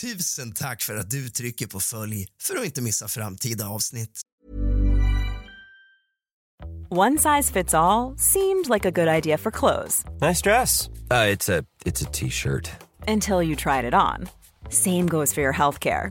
Tusen tack för att du trycker på följ för att inte missa framtida avsnitt. One size fits all seemed like a good idea for clothes Nice dress. Uh, it's a it's a t-shirt. until you tried it on. Same goes for your healthcare.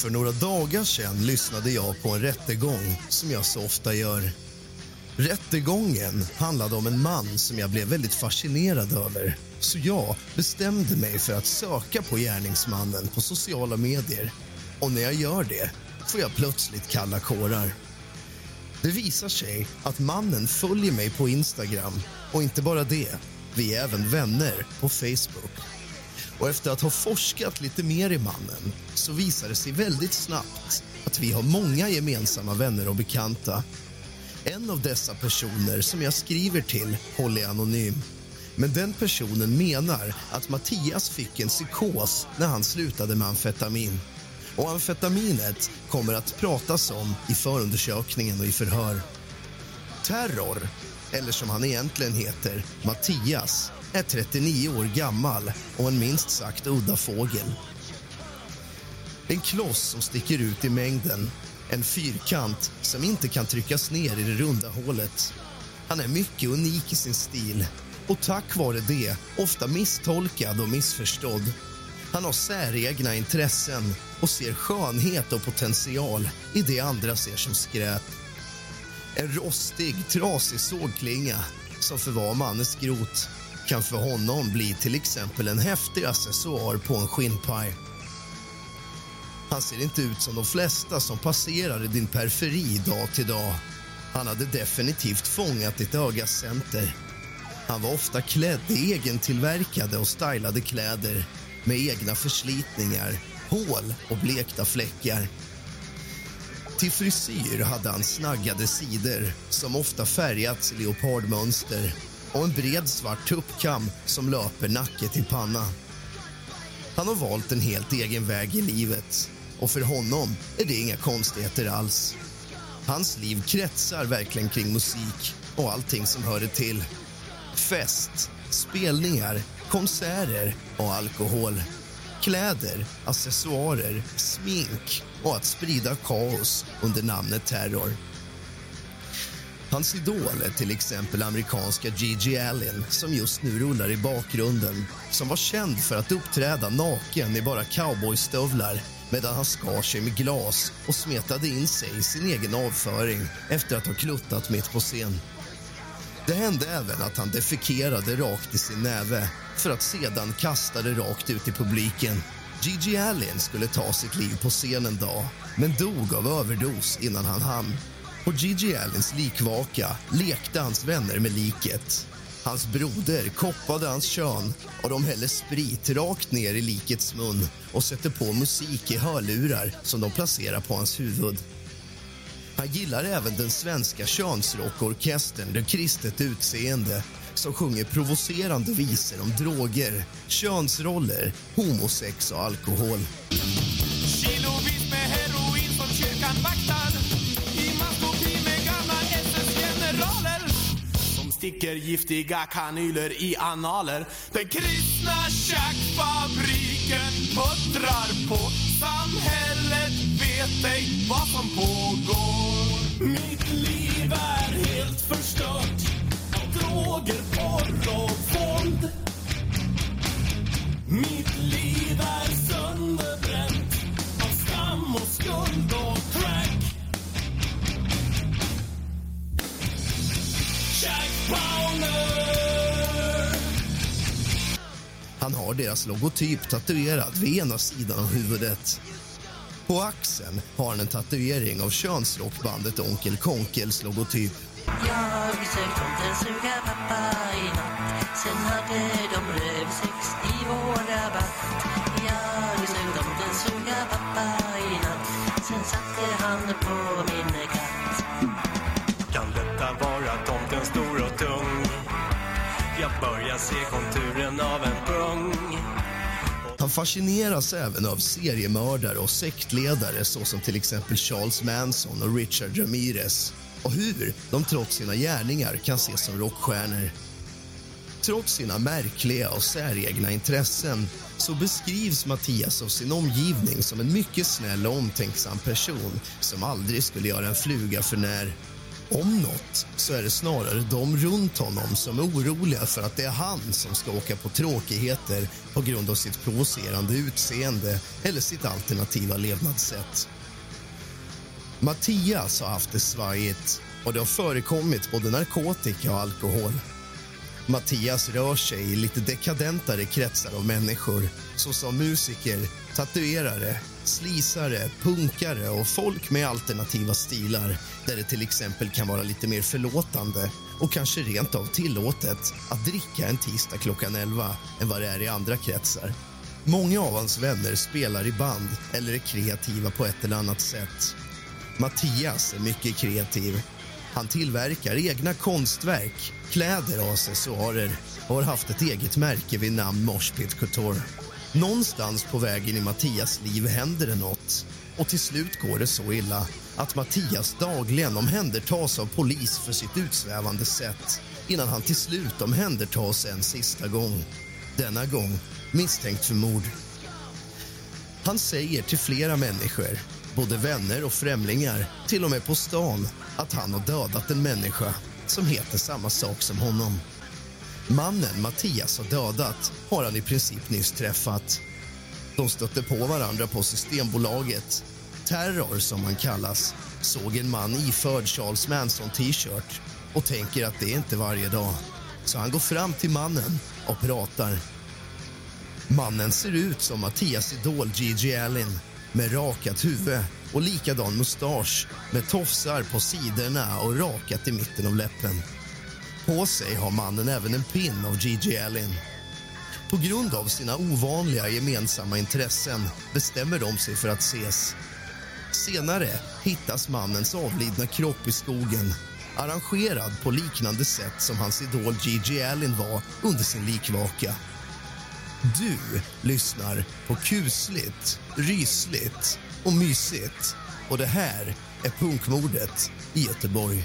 För några dagar sedan lyssnade jag på en rättegång som jag så ofta gör. Rättegången handlade om en man som jag blev väldigt fascinerad över. Så jag bestämde mig för att söka på gärningsmannen på sociala medier. Och när jag gör det får jag plötsligt kalla kårar. Det visar sig att mannen följer mig på Instagram och inte bara det, vi är även vänner på Facebook. Och efter att ha forskat lite mer i mannen så visar det sig väldigt snabbt att vi har många gemensamma vänner och bekanta. En av dessa personer som jag skriver till håller jag anonym. Men den personen menar att Mattias fick en psykos när han slutade med amfetamin. Och amfetaminet kommer att pratas om i förundersökningen och i förhör. Terror, eller som han egentligen heter, Mattias är 39 år gammal och en minst sagt udda fågel. En kloss som sticker ut i mängden. En fyrkant som inte kan tryckas ner i det runda hålet. Han är mycket unik i sin stil och tack vare det ofta misstolkad och missförstådd. Han har säregna intressen och ser skönhet och potential i det andra ser som skräp. En rostig, trasig sågklinga som förvar mannens grot kan för honom bli till exempel en häftig accessoar på en skinnpaj. Han ser inte ut som de flesta som passerar i din periferi dag till dag. Han hade definitivt fångat ditt ögas center. Han var ofta klädd i egentillverkade och stylade kläder med egna förslitningar, hål och blekta fläckar. Till frisyr hade han snaggade sidor som ofta färgats i leopardmönster och en bred svart tuppkam som löper nacke till panna. Han har valt en helt egen väg i livet och för honom är det inga konstigheter alls. Hans liv kretsar verkligen kring musik och allting som hör det till. Fest, spelningar, konserter och alkohol. Kläder, accessoarer, smink och att sprida kaos under namnet terror. Hans idol är till exempel amerikanska Gigi Allen som just nu rullar i bakgrunden som var känd för att uppträda naken i bara cowboystövlar medan han skar sig med glas och smetade in sig i sin egen avföring efter att ha kluttat mitt på scen. Det hände även att han defekerade rakt i sin näve för att sedan kasta det rakt ut i publiken. Gigi Allen skulle ta sitt liv på scen en dag men dog av överdos innan han hann. På Gigi Allens likvaka lekte hans vänner med liket. Hans broder koppade hans kön och de hällde sprit rakt ner i likets mun och sätter på musik i hörlurar som de placerar på hans huvud. Han gillar även den svenska könsrockorkestern Det kristet utseende som sjunger provocerande visor om droger, könsroller, homosex och alkohol. Dricker giftiga kanyler i analer. Den kristna tjackfabriken puttrar på. Samhället vet ej vad som pågår. Mitt liv är helt förstört Av droger, porr och våld deras logotyp tatuerad vid ena sidan av huvudet. På axeln har han en tatuering av könsrockbandet Onkel Konkels logotyp. Jag sög tomten suga pappa i natt Sen hade de rövsex i vår rabatt Jag sög tomten suga pappa i natt Sen satte han på min katt Kan detta vara tomten stor och tung? Jag börjar se pung. Han fascineras även av seriemördare och sektledare såsom till exempel Charles Manson och Richard Ramirez och hur de trots sina gärningar kan ses som rockstjärnor. Trots sina märkliga och säregna intressen så beskrivs Mattias av sin omgivning som en mycket snäll och omtänksam person som aldrig skulle göra en fluga för när. Om något så är det snarare de runt honom som är oroliga för att det är han som ska åka på tråkigheter på grund av sitt provocerande utseende eller sitt alternativa levnadssätt. Mattias har haft det svajigt och det har förekommit både narkotika och alkohol. Mattias rör sig i lite dekadentare kretsar av människor såsom musiker, tatuerare, slisare, punkare och folk med alternativa stilar där det till exempel kan vara lite mer förlåtande och kanske rent av tillåtet att dricka en tisdag klockan 11 än vad det är i andra kretsar. Många av hans vänner spelar i band eller är kreativa på ett eller annat sätt. Mattias är mycket kreativ. Han tillverkar egna konstverk, kläder och accessoarer och har haft ett eget märke vid namn Moshpit Couture. Någonstans på vägen i Mattias liv händer det något och till slut går det så illa att Mattias dagligen omhändertas av polis för sitt utsvävande sätt innan han till slut omhändertas en sista gång. Denna gång misstänkt för mord. Han säger till flera människor, både vänner och främlingar till och med på stan att han har dödat en människa som heter samma sak som honom. Mannen Mattias har dödat har han i princip nyss träffat. De stötte på varandra på Systembolaget. Terror, som han kallas, såg en man iförd Charles Manson-t-shirt och tänker att det är inte varje dag. Så han går fram till mannen och pratar. Mannen ser ut som Mattias idol Gigi Allen med rakat huvud och likadan mustasch med tofsar på sidorna och rakat i mitten av läppen. På sig har mannen även en pin av Gigi Allen. På grund av sina ovanliga gemensamma intressen bestämmer de sig för att ses. Senare hittas mannens avlidna kropp i skogen arrangerad på liknande sätt som hans idol Gigi Allen var under sin likvaka. Du lyssnar på kusligt, rysligt och mysigt. Och det här är punkmordet i Göteborg.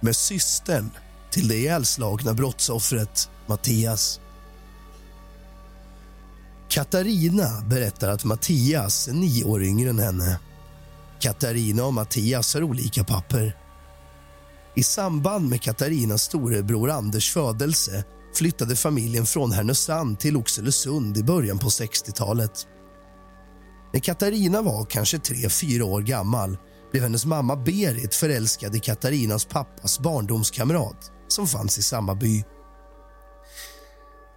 med systern till det ihjälslagna brottsoffret Mattias. Katarina berättar att Mattias är nio år yngre än henne. Katarina och Mattias har olika papper. I samband med Katarinas storebror Anders födelse flyttade familjen från Härnösand till Oxelösund i början på 60-talet. När Katarina var kanske tre fyra år gammal blev hennes mamma Berit förälskad i Katarinas pappas barndomskamrat som fanns i samma by.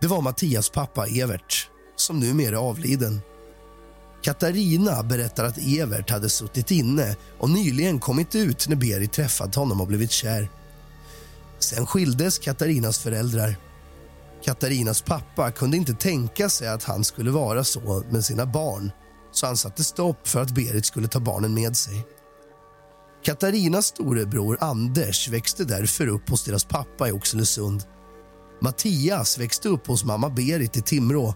Det var Mattias pappa Evert, som numera är avliden. Katarina berättar att Evert hade suttit inne och nyligen kommit ut när Berit träffat honom och blivit kär. Sen skildes Katarinas föräldrar. Katarinas pappa kunde inte tänka sig att han skulle vara så med sina barn så han satte stopp för att Berit skulle ta barnen med sig. Katarinas storebror Anders växte därför upp hos deras pappa i Oxelösund. Mattias växte upp hos mamma Berit i Timrå.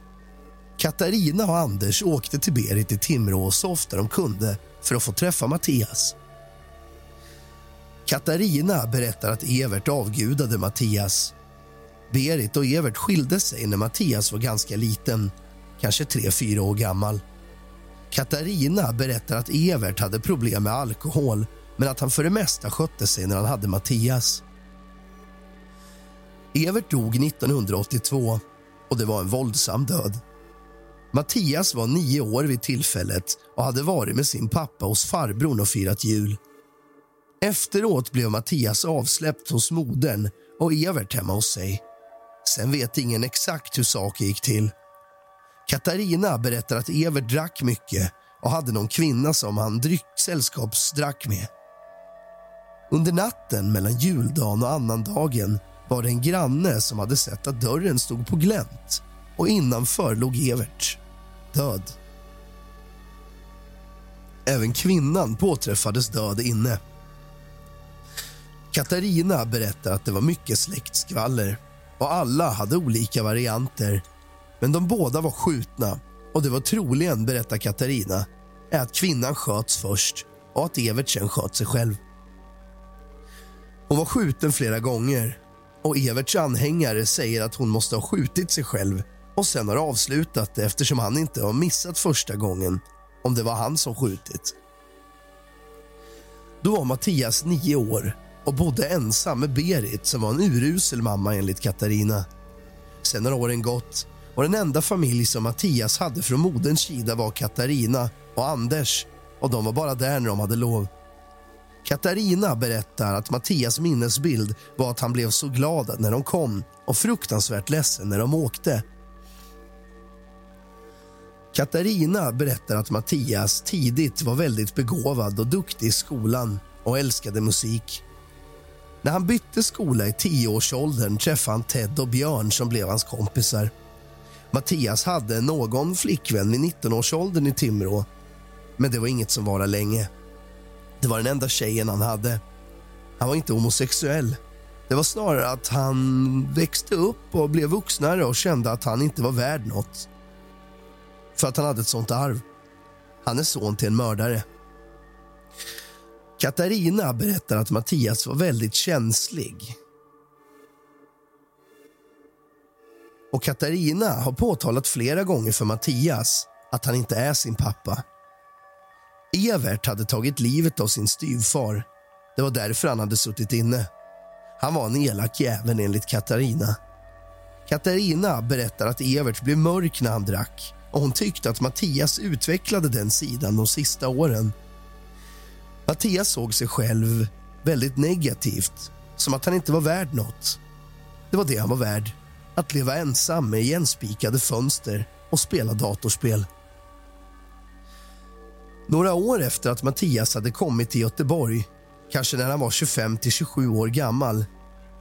Katarina och Anders åkte till Berit i Timrå så ofta de kunde för att få träffa Mattias. Katarina berättar att Evert avgudade Mattias. Berit och Evert skilde sig när Mattias var ganska liten, kanske tre fyra år gammal. Katarina berättar att Evert hade problem med alkohol men att han för det mesta skötte sig när han hade Mattias. Evert dog 1982 och det var en våldsam död. Mattias var nio år vid tillfället och hade varit med sin pappa hos farbrorn och firat jul. Efteråt blev Mattias avsläppt hos modern och Evert hemma hos sig. Sen vet ingen exakt hur saken gick till. Katarina berättar att Evert drack mycket och hade någon kvinna som han drycksällskapsdrack med. Under natten mellan juldagen och annandagen var det en granne som hade sett att dörren stod på glänt och innanför låg Evert, död. Även kvinnan påträffades död inne. Katarina berättar att det var mycket släktskvaller och alla hade olika varianter. Men de båda var skjutna och det var troligen, berättar Katarina, är att kvinnan sköts först och att Evert sen sköt sig själv. Hon var skjuten flera gånger och Everts anhängare säger att hon måste ha skjutit sig själv och sen har avslutat det eftersom han inte har missat första gången om det var han som skjutit. Då var Mattias nio år och bodde ensam med Berit som var en urusel mamma enligt Katarina. Sen har åren gått och den enda familj som Mattias hade från moderns sida var Katarina och Anders och de var bara där när de hade lov. Katarina berättar att Mattias minnesbild var att han blev så glad när de kom och fruktansvärt ledsen när de åkte. Katarina berättar att Mattias tidigt var väldigt begåvad och duktig i skolan och älskade musik. När han bytte skola i tioårsåldern träffade han Ted och Björn som blev hans kompisar. Mattias hade någon flickvän vid 19-årsåldern i Timrå men det var inget som varade länge. Det var den enda tjejen han hade. Han var inte homosexuell. Det var snarare att han växte upp och blev vuxnare och kände att han inte var värd något. För att han hade ett sånt arv. Han är son till en mördare. Katarina berättar att Mattias var väldigt känslig. Och Katarina har påtalat flera gånger för Mattias att han inte är sin pappa. Evert hade tagit livet av sin styvfar. Det var därför han hade suttit inne. Han var en elak jävel enligt Katarina. Katarina berättar att Evert blev mörk när han drack och hon tyckte att Mattias utvecklade den sidan de sista åren. Mattias såg sig själv väldigt negativt, som att han inte var värd något. Det var det han var värd, att leva ensam med igenspikade fönster och spela datorspel. Några år efter att Mattias hade kommit till Göteborg, kanske när han var 25 till 27 år gammal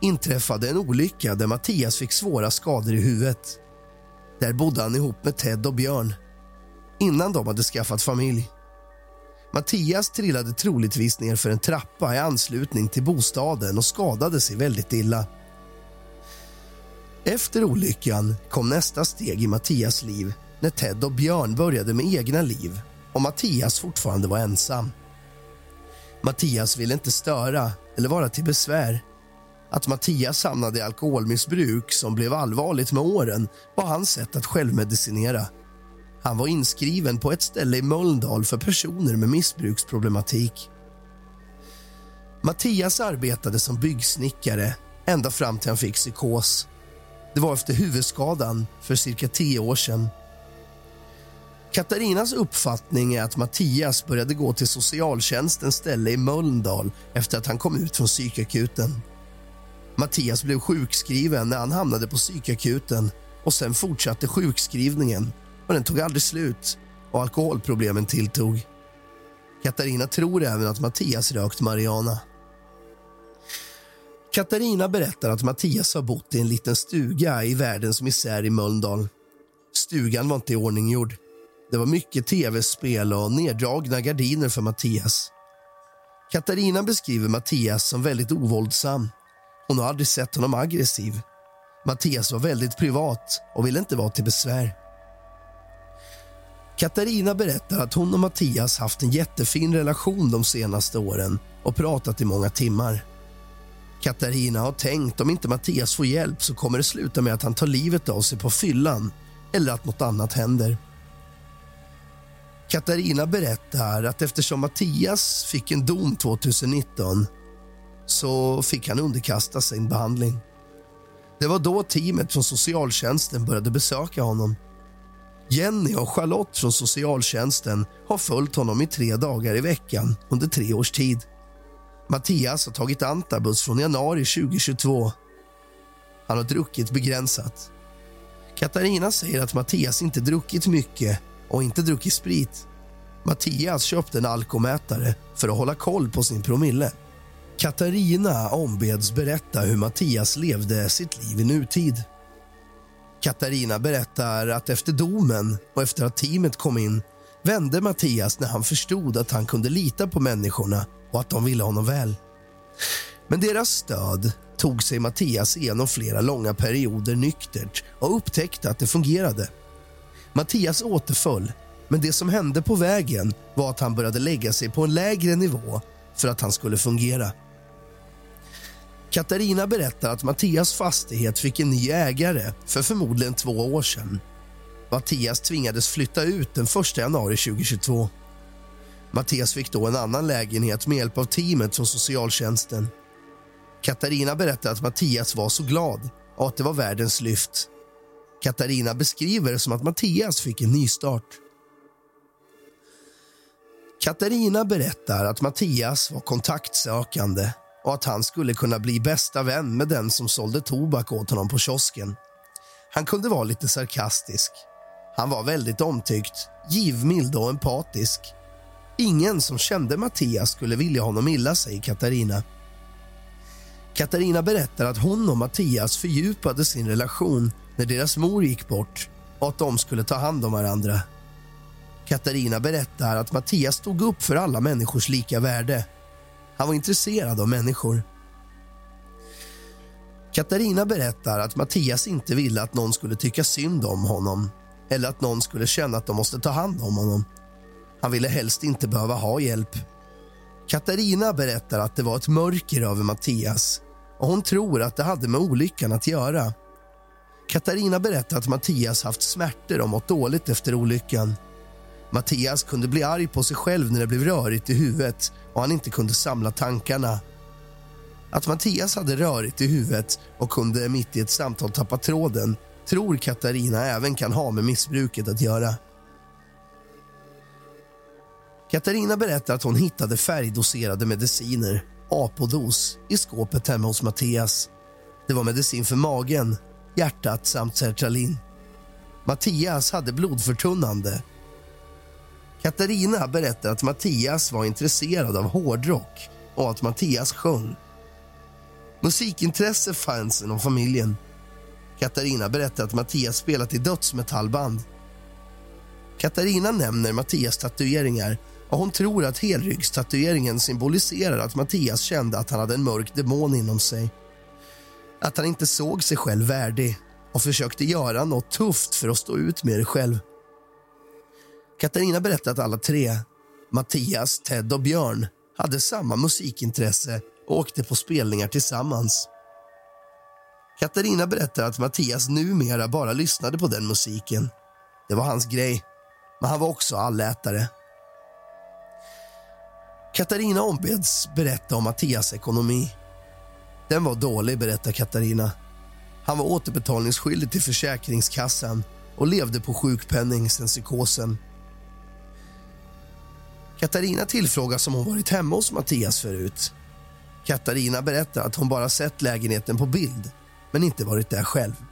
inträffade en olycka där Mattias fick svåra skador i huvudet. Där bodde han ihop med Ted och Björn innan de hade skaffat familj. Mattias trillade troligtvis ner för en trappa i anslutning till bostaden och skadade sig väldigt illa. Efter olyckan kom nästa steg i Mattias liv när Ted och Björn började med egna liv och Mattias fortfarande var ensam. Mattias ville inte störa eller vara till besvär. Att Mattias hamnade i alkoholmissbruk som blev allvarligt med åren var hans sätt att självmedicinera. Han var inskriven på ett ställe i Mölndal för personer med missbruksproblematik. Mattias arbetade som byggsnickare ända fram till han fick psykos. Det var efter huvudskadan för cirka tio år sedan. Katarinas uppfattning är att Mattias började gå till socialtjänstens ställe i Mölndal efter att han kom ut från psykakuten. Mattias blev sjukskriven när han hamnade på psykakuten och sen fortsatte sjukskrivningen och den tog aldrig slut och alkoholproblemen tilltog. Katarina tror även att Mattias rökt marijuana. Katarina berättar att Mattias har bott i en liten stuga i världens misär i Mölndal. Stugan var inte i ordning gjord. Det var mycket tv-spel och neddragna gardiner för Mattias. Katarina beskriver Mattias som väldigt ovåldsam. Hon har aldrig sett honom aggressiv. Mattias var väldigt privat och ville inte vara till besvär. Katarina berättar att hon och Mattias haft en jättefin relation de senaste åren och pratat i många timmar. Katarina har tänkt om inte Mattias får hjälp så kommer det sluta med att han tar livet av sig på fyllan eller att något annat händer. Katarina berättar att eftersom Mattias fick en dom 2019 så fick han underkasta sig en behandling. Det var då teamet från socialtjänsten började besöka honom. Jenny och Charlotte från socialtjänsten har följt honom i tre dagar i veckan under tre års tid. Mattias har tagit antabus från januari 2022. Han har druckit begränsat. Katarina säger att Mattias inte druckit mycket och inte druckit sprit. Mattias köpte en alkomätare för att hålla koll på sin promille. Katarina ombeds berätta hur Mattias levde sitt liv i nutid. Katarina berättar att efter domen och efter att teamet kom in vände Mattias när han förstod att han kunde lita på människorna och att de ville honom väl. Men deras stöd tog sig Mattias igenom flera långa perioder nyktert och upptäckte att det fungerade. Mattias återföll, men det som hände på vägen var att han började lägga sig på en lägre nivå för att han skulle fungera. Katarina berättar att Mattias fastighet fick en ny ägare för förmodligen två år sedan. Mattias tvingades flytta ut den 1 januari 2022. Mattias fick då en annan lägenhet med hjälp av teamet från socialtjänsten. Katarina berättar att Mattias var så glad och att det var världens lyft. Katarina beskriver det som att Mattias fick en nystart. Katarina berättar att Mattias var kontaktsökande och att han skulle kunna bli bästa vän med den som sålde tobak åt honom på kiosken. Han kunde vara lite sarkastisk. Han var väldigt omtyckt, givmild och empatisk. Ingen som kände Mattias skulle vilja honom illa, säger Katarina. Katarina berättar att hon och Mattias fördjupade sin relation när deras mor gick bort och att de skulle ta hand om varandra. Katarina berättar att Mattias stod upp för alla människors lika värde. Han var intresserad av människor. Katarina berättar att Mattias inte ville att någon skulle tycka synd om honom eller att någon skulle känna att de måste ta hand om honom. Han ville helst inte behöva ha hjälp. Katarina berättar att det var ett mörker över Mattias och hon tror att det hade med olyckan att göra. Katarina berättar att Mattias haft smärtor och mått dåligt efter olyckan. Mattias kunde bli arg på sig själv när det blev rörigt i huvudet och han inte kunde samla tankarna. Att Mattias hade rörigt i huvudet och kunde mitt i ett samtal tappa tråden tror Katarina även kan ha med missbruket att göra. Katarina berättar att hon hittade färgdoserade mediciner, apodos, i skåpet hemma hos Mattias. Det var medicin för magen, hjärtat samt sertralin. Mattias hade blodförtunnande. Katarina berättar att Mattias var intresserad av hårdrock och att Mattias sjöng. Musikintresse fanns inom familjen. Katarina berättar att Mattias spelat i dödsmetallband. Katarina nämner Mattias tatueringar och hon tror att helryggstatueringen symboliserar att Mattias kände att han hade en mörk demon inom sig. Att han inte såg sig själv värdig och försökte göra något tufft för att stå ut med det själv. Katarina berättar att alla tre, Mattias, Ted och Björn hade samma musikintresse och åkte på spelningar tillsammans. Katarina berättar att Mattias numera bara lyssnade på den musiken. Det var hans grej, men han var också allätare. Katarina ombeds berätta om Mattias ekonomi. Den var dålig, berättar Katarina. Han var återbetalningsskyldig till Försäkringskassan och levde på sjukpenning sen psykosen. Katarina tillfrågas om hon varit hemma hos Mattias förut. Katarina berättar att hon bara sett lägenheten på bild, men inte varit där själv.